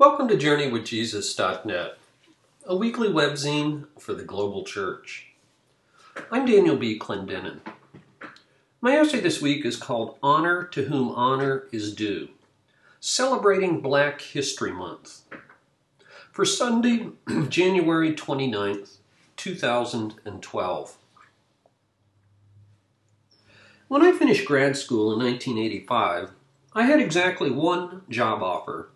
Welcome to JourneyWithJesus.net, a weekly webzine for the global church. I'm Daniel B. Clendenin. My essay this week is called Honor to Whom Honor is Due, celebrating Black History Month. For Sunday, January 29th, 2012. When I finished grad school in 1985, I had exactly one job offer.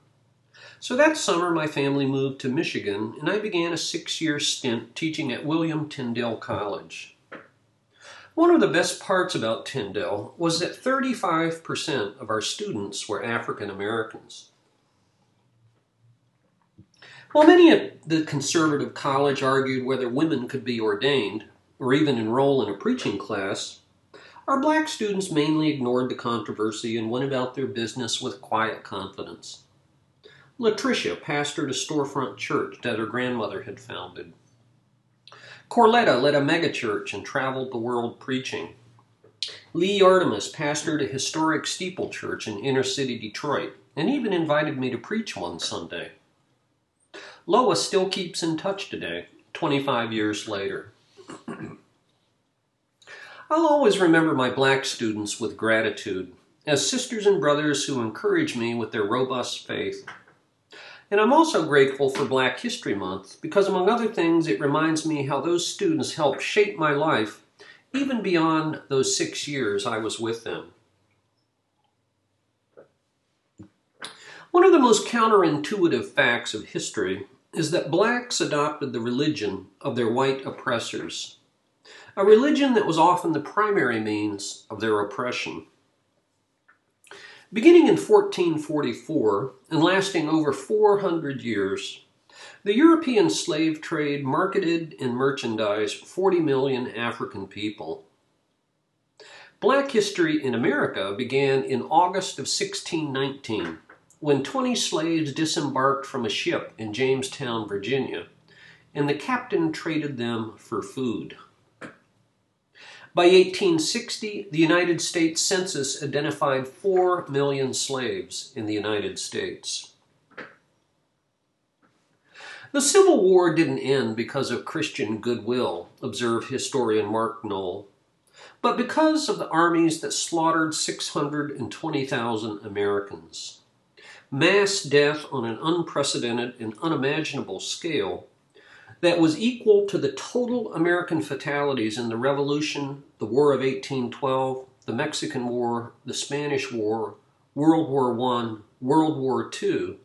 So that summer, my family moved to Michigan, and I began a six year stint teaching at William Tyndale College. One of the best parts about Tyndale was that 35% of our students were African Americans. While many at the conservative college argued whether women could be ordained or even enroll in a preaching class, our black students mainly ignored the controversy and went about their business with quiet confidence. Latricia pastored a storefront church that her grandmother had founded. Corletta led a megachurch and traveled the world preaching. Lee Artemis pastored a historic steeple church in inner city Detroit and even invited me to preach one Sunday. Lois still keeps in touch today, 25 years later. I'll always remember my black students with gratitude as sisters and brothers who encourage me with their robust faith. And I'm also grateful for Black History Month because, among other things, it reminds me how those students helped shape my life even beyond those six years I was with them. One of the most counterintuitive facts of history is that blacks adopted the religion of their white oppressors, a religion that was often the primary means of their oppression. Beginning in 1444 and lasting over 400 years, the European slave trade marketed and merchandised 40 million African people. Black history in America began in August of 1619 when 20 slaves disembarked from a ship in Jamestown, Virginia, and the captain traded them for food. By 1860, the United States Census identified 4 million slaves in the United States. The Civil War didn't end because of Christian goodwill, observed historian Mark Noll, but because of the armies that slaughtered 620,000 Americans mass death on an unprecedented and unimaginable scale that was equal to the total American fatalities in the Revolution, the War of 1812, the Mexican War, the Spanish War, World War I, World War II,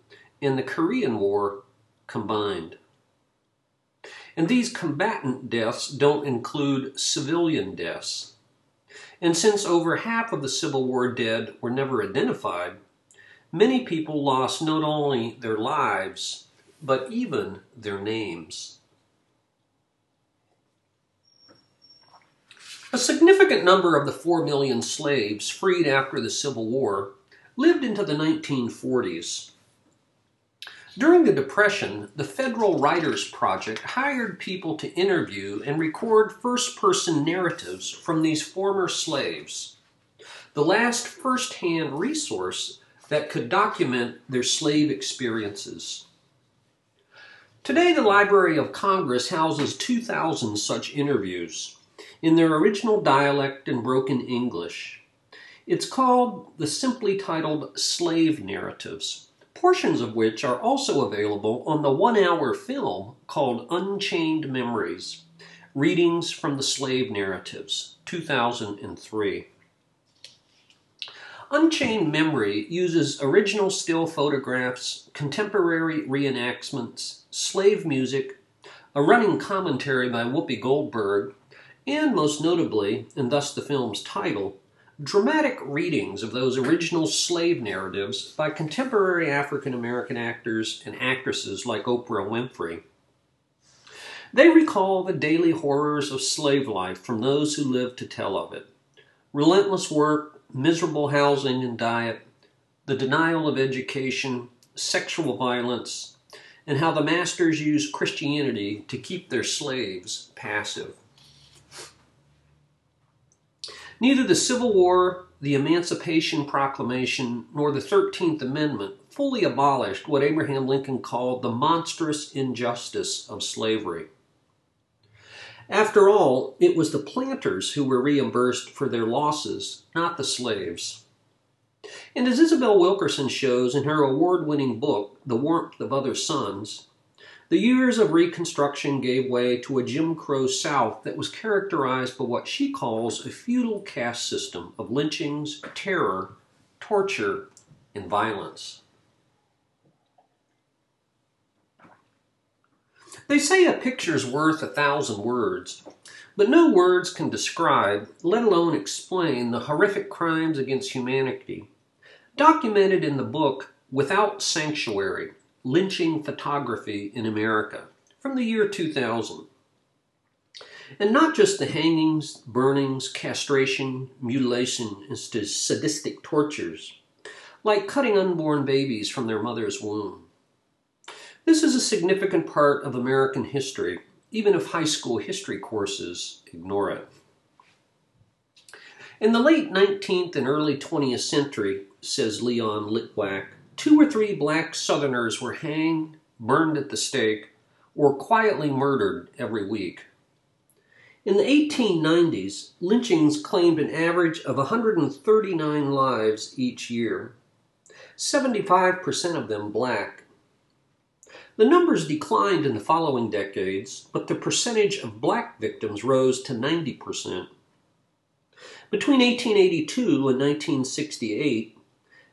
and the Korean War combined. And these combatant deaths don't include civilian deaths. And since over half of the Civil War dead were never identified, Many people lost not only their lives, but even their names. A significant number of the 4 million slaves freed after the Civil War lived into the 1940s. During the Depression, the Federal Writers Project hired people to interview and record first person narratives from these former slaves. The last first hand resource that could document their slave experiences. Today, the Library of Congress houses 2,000 such interviews in their original dialect and broken English. It's called the simply titled Slave Narratives, portions of which are also available on the one hour film called Unchained Memories Readings from the Slave Narratives, 2003. Unchained Memory uses original still photographs, contemporary reenactments, slave music, a running commentary by Whoopi Goldberg, and most notably, and thus the film's title, dramatic readings of those original slave narratives by contemporary African American actors and actresses like Oprah Winfrey. They recall the daily horrors of slave life from those who lived to tell of it. Relentless work, miserable housing and diet, the denial of education, sexual violence, and how the masters used Christianity to keep their slaves passive. Neither the Civil War, the Emancipation Proclamation, nor the 13th Amendment fully abolished what Abraham Lincoln called the monstrous injustice of slavery. After all, it was the planters who were reimbursed for their losses, not the slaves. And as Isabel Wilkerson shows in her award winning book, The Warmth of Other Suns, the years of Reconstruction gave way to a Jim Crow South that was characterized by what she calls a feudal caste system of lynchings, terror, torture, and violence. They say a picture's worth a thousand words, but no words can describe, let alone explain, the horrific crimes against humanity documented in the book Without Sanctuary lynching photography in America from the year 2000. And not just the hangings, burnings, castration, mutilation, and sadistic tortures, like cutting unborn babies from their mother's womb. This is a significant part of American history, even if high school history courses ignore it. In the late 19th and early 20th century, says Leon Litwack, two or three black Southerners were hanged, burned at the stake, or quietly murdered every week. In the 1890s, lynchings claimed an average of 139 lives each year, 75% of them black. The numbers declined in the following decades, but the percentage of black victims rose to 90%. Between 1882 and 1968,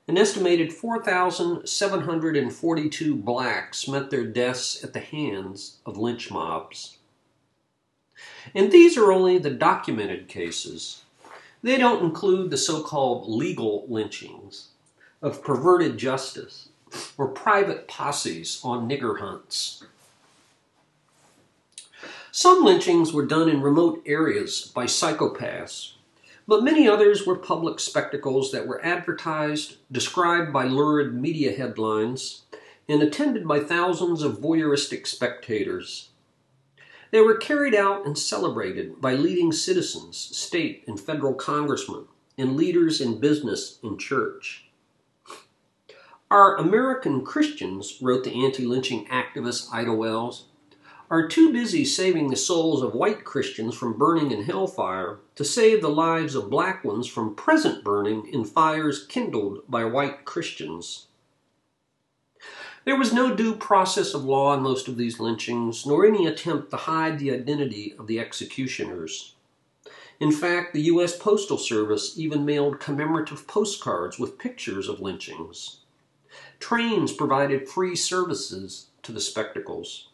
an estimated 4,742 blacks met their deaths at the hands of lynch mobs. And these are only the documented cases. They don't include the so called legal lynchings of perverted justice or private posses on nigger hunts. Some lynchings were done in remote areas by psychopaths but many others were public spectacles that were advertised, described by lurid media headlines, and attended by thousands of voyeuristic spectators. They were carried out and celebrated by leading citizens, state and federal congressmen, and leaders in business and church. Our American Christians, wrote the anti lynching activist Ida Wells, are too busy saving the souls of white Christians from burning in hellfire to save the lives of black ones from present burning in fires kindled by white Christians. There was no due process of law in most of these lynchings, nor any attempt to hide the identity of the executioners. In fact, the U.S. Postal Service even mailed commemorative postcards with pictures of lynchings. Trains provided free services to the spectacles.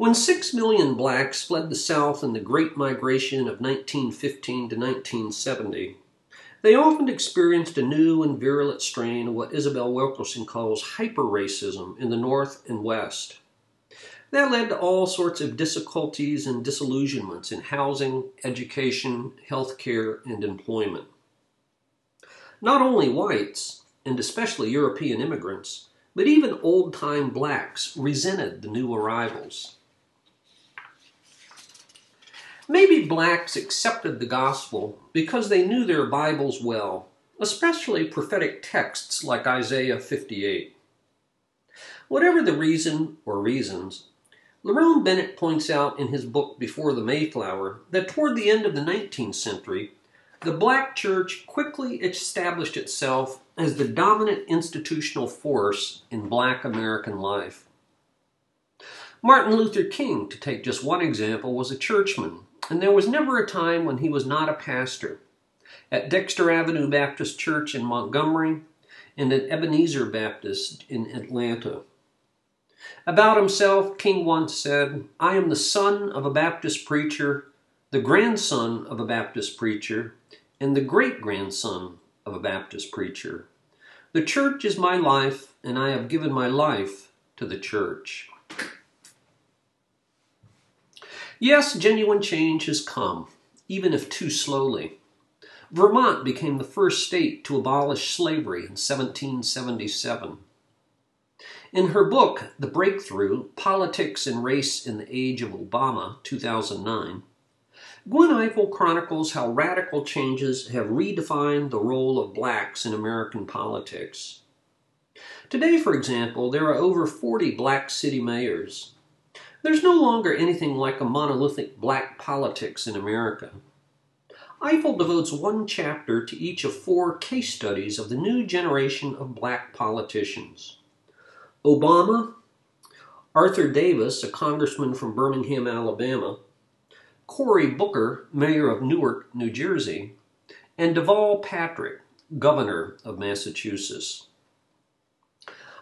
When six million blacks fled the South in the Great Migration of 1915 to 1970, they often experienced a new and virulent strain of what Isabel Wilkerson calls hyper racism in the North and West. That led to all sorts of difficulties and disillusionments in housing, education, health care, and employment. Not only whites, and especially European immigrants, but even old time blacks resented the new arrivals. Maybe blacks accepted the gospel because they knew their Bibles well, especially prophetic texts like Isaiah 58. Whatever the reason or reasons, Lerone Bennett points out in his book Before the Mayflower that toward the end of the 19th century, the black church quickly established itself as the dominant institutional force in black American life. Martin Luther King, to take just one example, was a churchman and there was never a time when he was not a pastor. At Dexter Avenue Baptist Church in Montgomery and at Ebenezer Baptist in Atlanta. About himself, King once said, I am the son of a Baptist preacher, the grandson of a Baptist preacher, and the great grandson of a Baptist preacher. The church is my life, and I have given my life to the church. Yes, genuine change has come, even if too slowly. Vermont became the first state to abolish slavery in 1777. In her book, The Breakthrough Politics and Race in the Age of Obama, 2009, Gwen Ifill chronicles how radical changes have redefined the role of blacks in American politics. Today, for example, there are over 40 black city mayors. There's no longer anything like a monolithic black politics in America. Ifill devotes one chapter to each of four case studies of the new generation of black politicians. Obama, Artur Davis, a congressman from Birmingham, Alabama, Cory Booker, mayor of Newark, New Jersey, and Deval Patrick, governor of Massachusetts.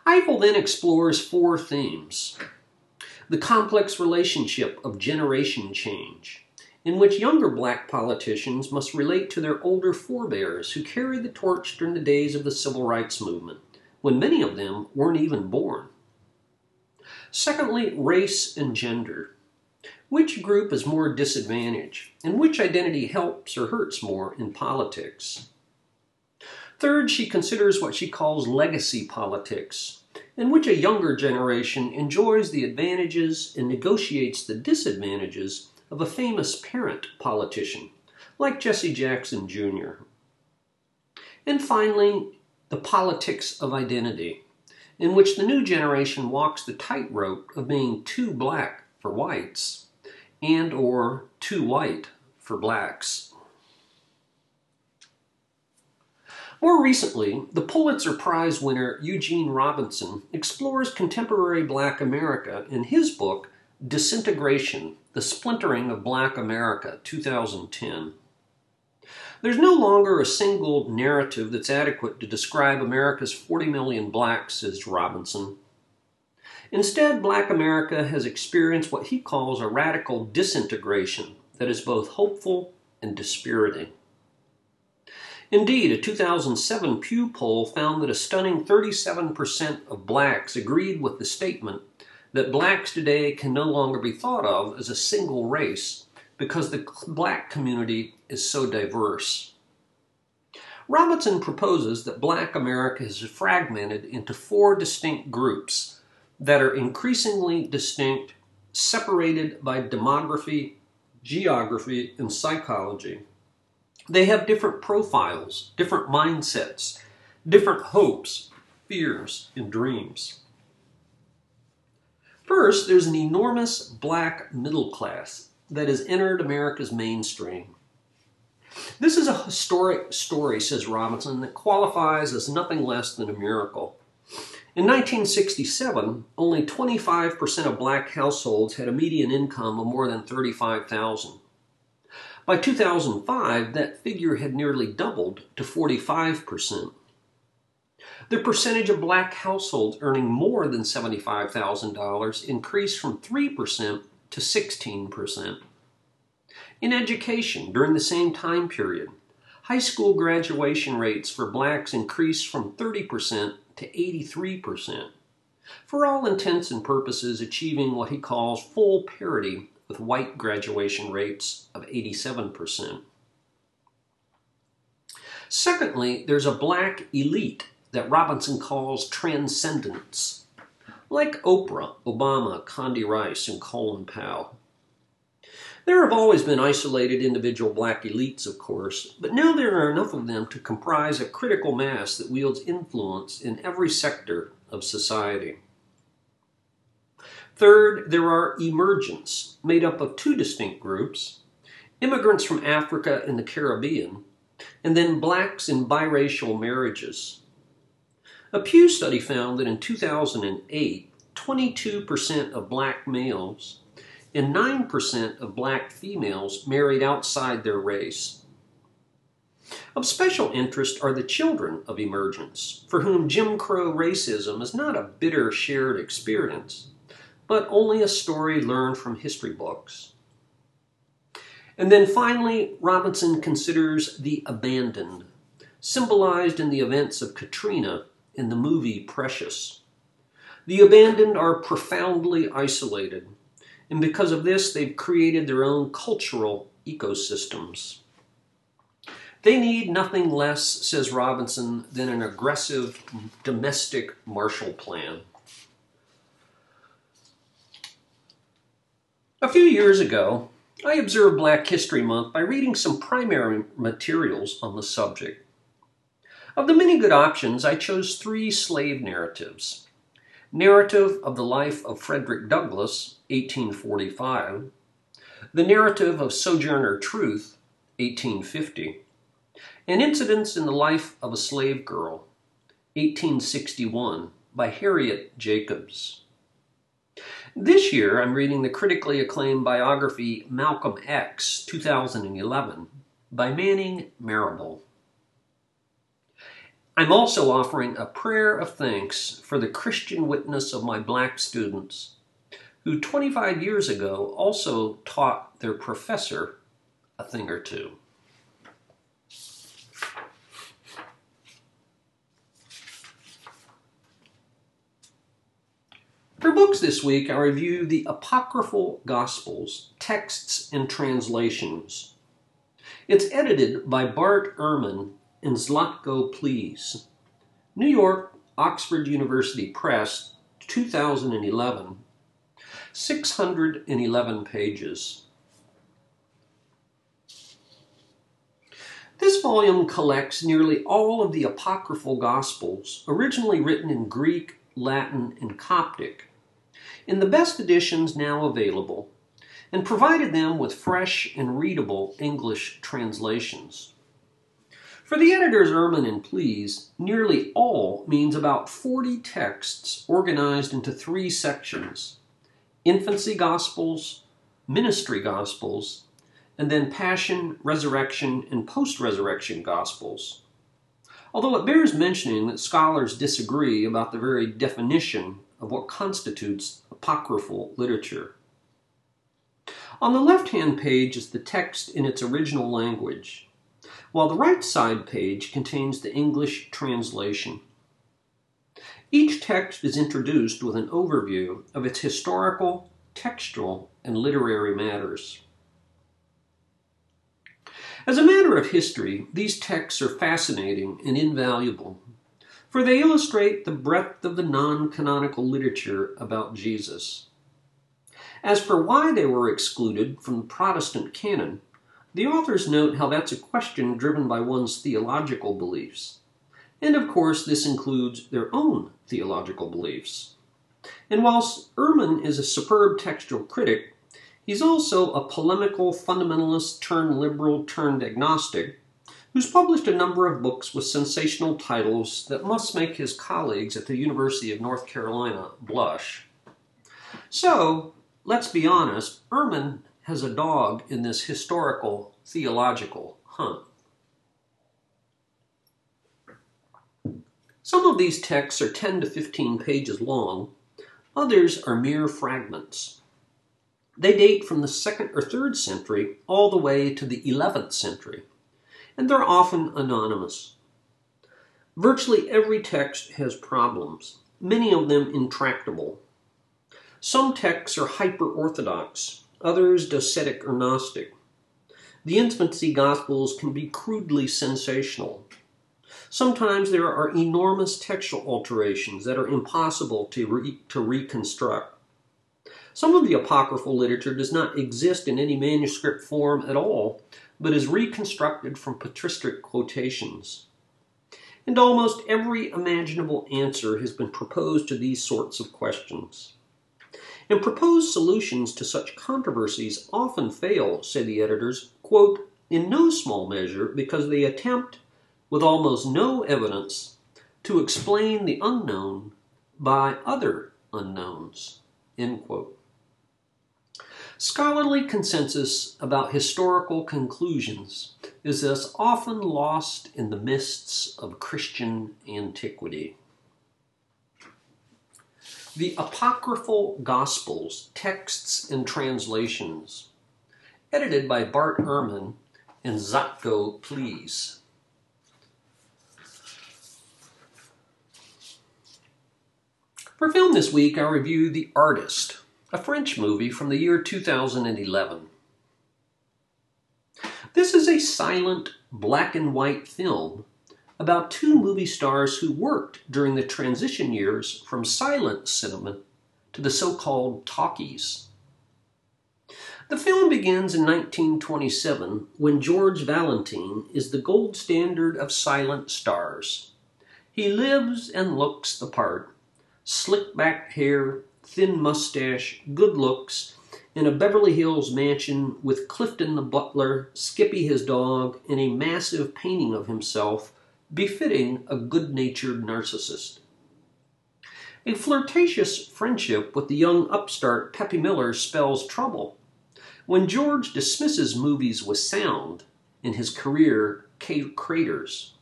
Ifill then explores four themes. The complex relationship of generation change, in which younger black politicians must relate to their older forebears who carried the torch during the days of the civil rights movement, when many of them weren't even born. Secondly, race and gender. Which group is more disadvantaged, and which identity helps or hurts more in politics? Third, she considers what she calls legacy politics, in which a younger generation enjoys the advantages and negotiates the disadvantages of a famous parent politician, like Jesse Jackson Jr. And finally, the politics of identity, in which the new generation walks the tightrope of being too black for whites and or too white for blacks. More recently, the Pulitzer Prize winner Eugene Robinson explores contemporary black America in his book Disintegration the Splintering of Black America, 2010. There's no longer a single narrative that's adequate to describe America's 40 million blacks, says Robinson. Instead, black America has experienced what he calls a radical disintegration that is both hopeful and dispiriting. Indeed, a 2007 Pew poll found that a stunning 37% of blacks agreed with the statement that blacks today can no longer be thought of as a single race because the black community is so diverse. Robinson proposes that black America is fragmented into four distinct groups that are increasingly distinct, separated by demography, geography, and psychology. They have different profiles, different mindsets, different hopes, fears, and dreams. First, there's an enormous black middle class that has entered America's mainstream. This is a historic story, says Robinson, that qualifies as nothing less than a miracle. In 1967, only 25% of black households had a median income of more than 35,000. By 2005, that figure had nearly doubled to 45%. The percentage of black households earning more than $75,000 increased from 3% to 16%. In education, during the same time period, high school graduation rates for blacks increased from 30% to 83%, for all intents and purposes achieving what he calls full parity with white graduation rates of 87%. Secondly, there's a black elite that Robinson calls transcendence, like Oprah, Obama, Condi Rice, and Colin Powell. There have always been isolated individual black elites, of course, but now there are enough of them to comprise a critical mass that wields influence in every sector of society. Third, there are emergents, made up of two distinct groups immigrants from Africa and the Caribbean, and then blacks in biracial marriages. A Pew study found that in 2008, 22% of black males and 9% of black females married outside their race. Of special interest are the children of emergence, for whom Jim Crow racism is not a bitter shared experience, but only a story learned from history books. And then finally, Robinson considers the abandoned, symbolized in the events of Katrina in the movie Precious. The abandoned are profoundly isolated, and because of this, they've created their own cultural ecosystems. They need nothing less, says Robinson, than an aggressive domestic Marshall Plan. A few years ago, I observed Black History Month by reading some primary materials on the subject. Of the many good options, I chose three slave narratives. Narrative of the Life of Frederick Douglass, 1845, The Narrative of Sojourner Truth, 1850, and Incidents in the Life of a Slave Girl, 1861, by Harriet Jacobs. This year, I'm reading the critically acclaimed biography Malcolm X, 2011, by Manning Marable. I'm also offering a prayer of thanks for the Christian witness of my black students, who 25 years ago also taught their professor a thing or two. For books this week, I review the Apocryphal Gospels, Texts and Translations. It's edited by Bart Ehrman and Zlatko Pless. New York, Oxford University Press, 2011. 611 pages. This volume collects nearly all of the apocryphal Gospels, originally written in Greek, Latin, and Coptic, in the best editions now available, and provided them with fresh and readable English translations. For the editors Ehrman and Pless, nearly all means about 40 texts organized into three sections infancy gospels, ministry gospels, and then passion, resurrection, and post resurrection gospels. Although it bears mentioning that scholars disagree about the very definition of what constitutes apocryphal literature. On the left hand page is the text in its original language while the right side page contains the English translation. Each text is introduced with an overview of its historical, textual, and literary matters. As a matter of history, these texts are fascinating and invaluable, for they illustrate the breadth of the non canonical literature about Jesus. As for why they were excluded from the Protestant canon, the authors note how that's a question driven by one's theological beliefs. And of course, this includes their own theological beliefs. And whilst Ehrman is a superb textual critic, he's also a polemical fundamentalist turned liberal turned agnostic who's published a number of books with sensational titles that must make his colleagues at the University of North Carolina blush. So, let's be honest, Ehrman has a dog in this historical theological hunt. Some of these texts are 10 to 15 pages long, others are mere fragments. They date from the 2nd or 3rd century all the way to the 11th century, and they're often anonymous. Virtually every text has problems, many of them intractable. Some texts are hyper orthodox, others docetic or Gnostic. The infancy Gospels can be crudely sensational. Sometimes there are enormous textual alterations that are impossible to, re- to reconstruct. Some of the apocryphal literature does not exist in any manuscript form at all, but is reconstructed from patristic quotations. And almost every imaginable answer has been proposed to these sorts of questions. And proposed solutions to such controversies often fail, say the editors, quote, in no small measure because they attempt, with almost no evidence, to explain the unknown by other unknowns, end quote. Scholarly consensus about historical conclusions is thus often lost in the mists of Christian antiquity. The Apocryphal Gospels, Texts and Translations, edited by Bart Ehrman and Zlatko Pless. For film this week, I review The Artist, a French movie from the year 2011. This is a silent, black and white film about two movie stars who worked during the transition years from silent cinema to the so called talkies. The film begins in 1927 when George Valentine is the gold standard of silent stars. He lives and looks the part. Slick back hair, thin mustache, good looks, in a Beverly Hills mansion with Clifton the butler, Skippy his dog, and a massive painting of himself befitting a good natured narcissist. A flirtatious friendship with the young upstart Peppy Miller spells trouble. When George dismisses movies with sound, in his career craters,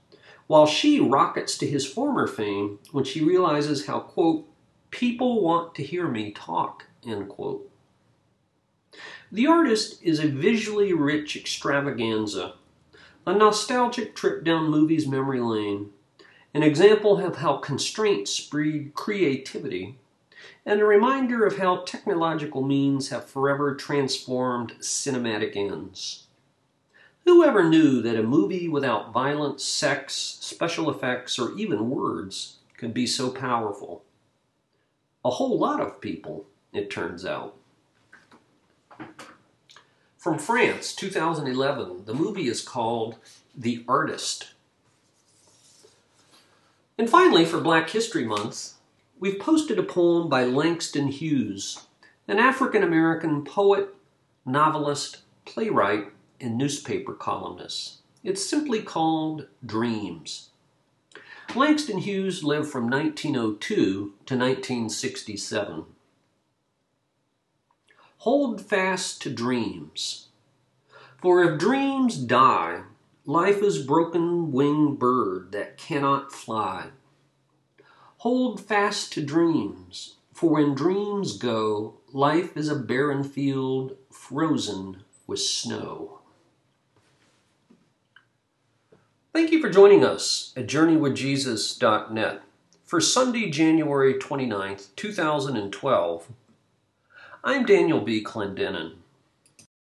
while she rockets to his former fame when she realizes how, quote, people want to hear me talk, end quote. The artist is a visually rich extravaganza, a nostalgic trip down movies memory lane, an example of how constraints breed creativity and a reminder of how technological means have forever transformed cinematic ends. Whoever knew that a movie without violence, sex, special effects, or even words could be so powerful? A whole lot of people, it turns out. From France, 2011, the movie is called The Artist. And finally, for Black History Month, we've posted a poem by Langston Hughes, an African American poet, novelist, playwright, and newspaper columnist. It's simply called Dreams. Langston Hughes lived from 1902 to 1967. Hold fast to dreams. For if dreams die, life is a broken winged bird that cannot fly. Hold fast to dreams, for when dreams go, life is a barren field frozen with snow. Thank you for joining us at JourneyWithJesus.net for Sunday, January 29th, 2012. I'm Daniel B. Clendenin.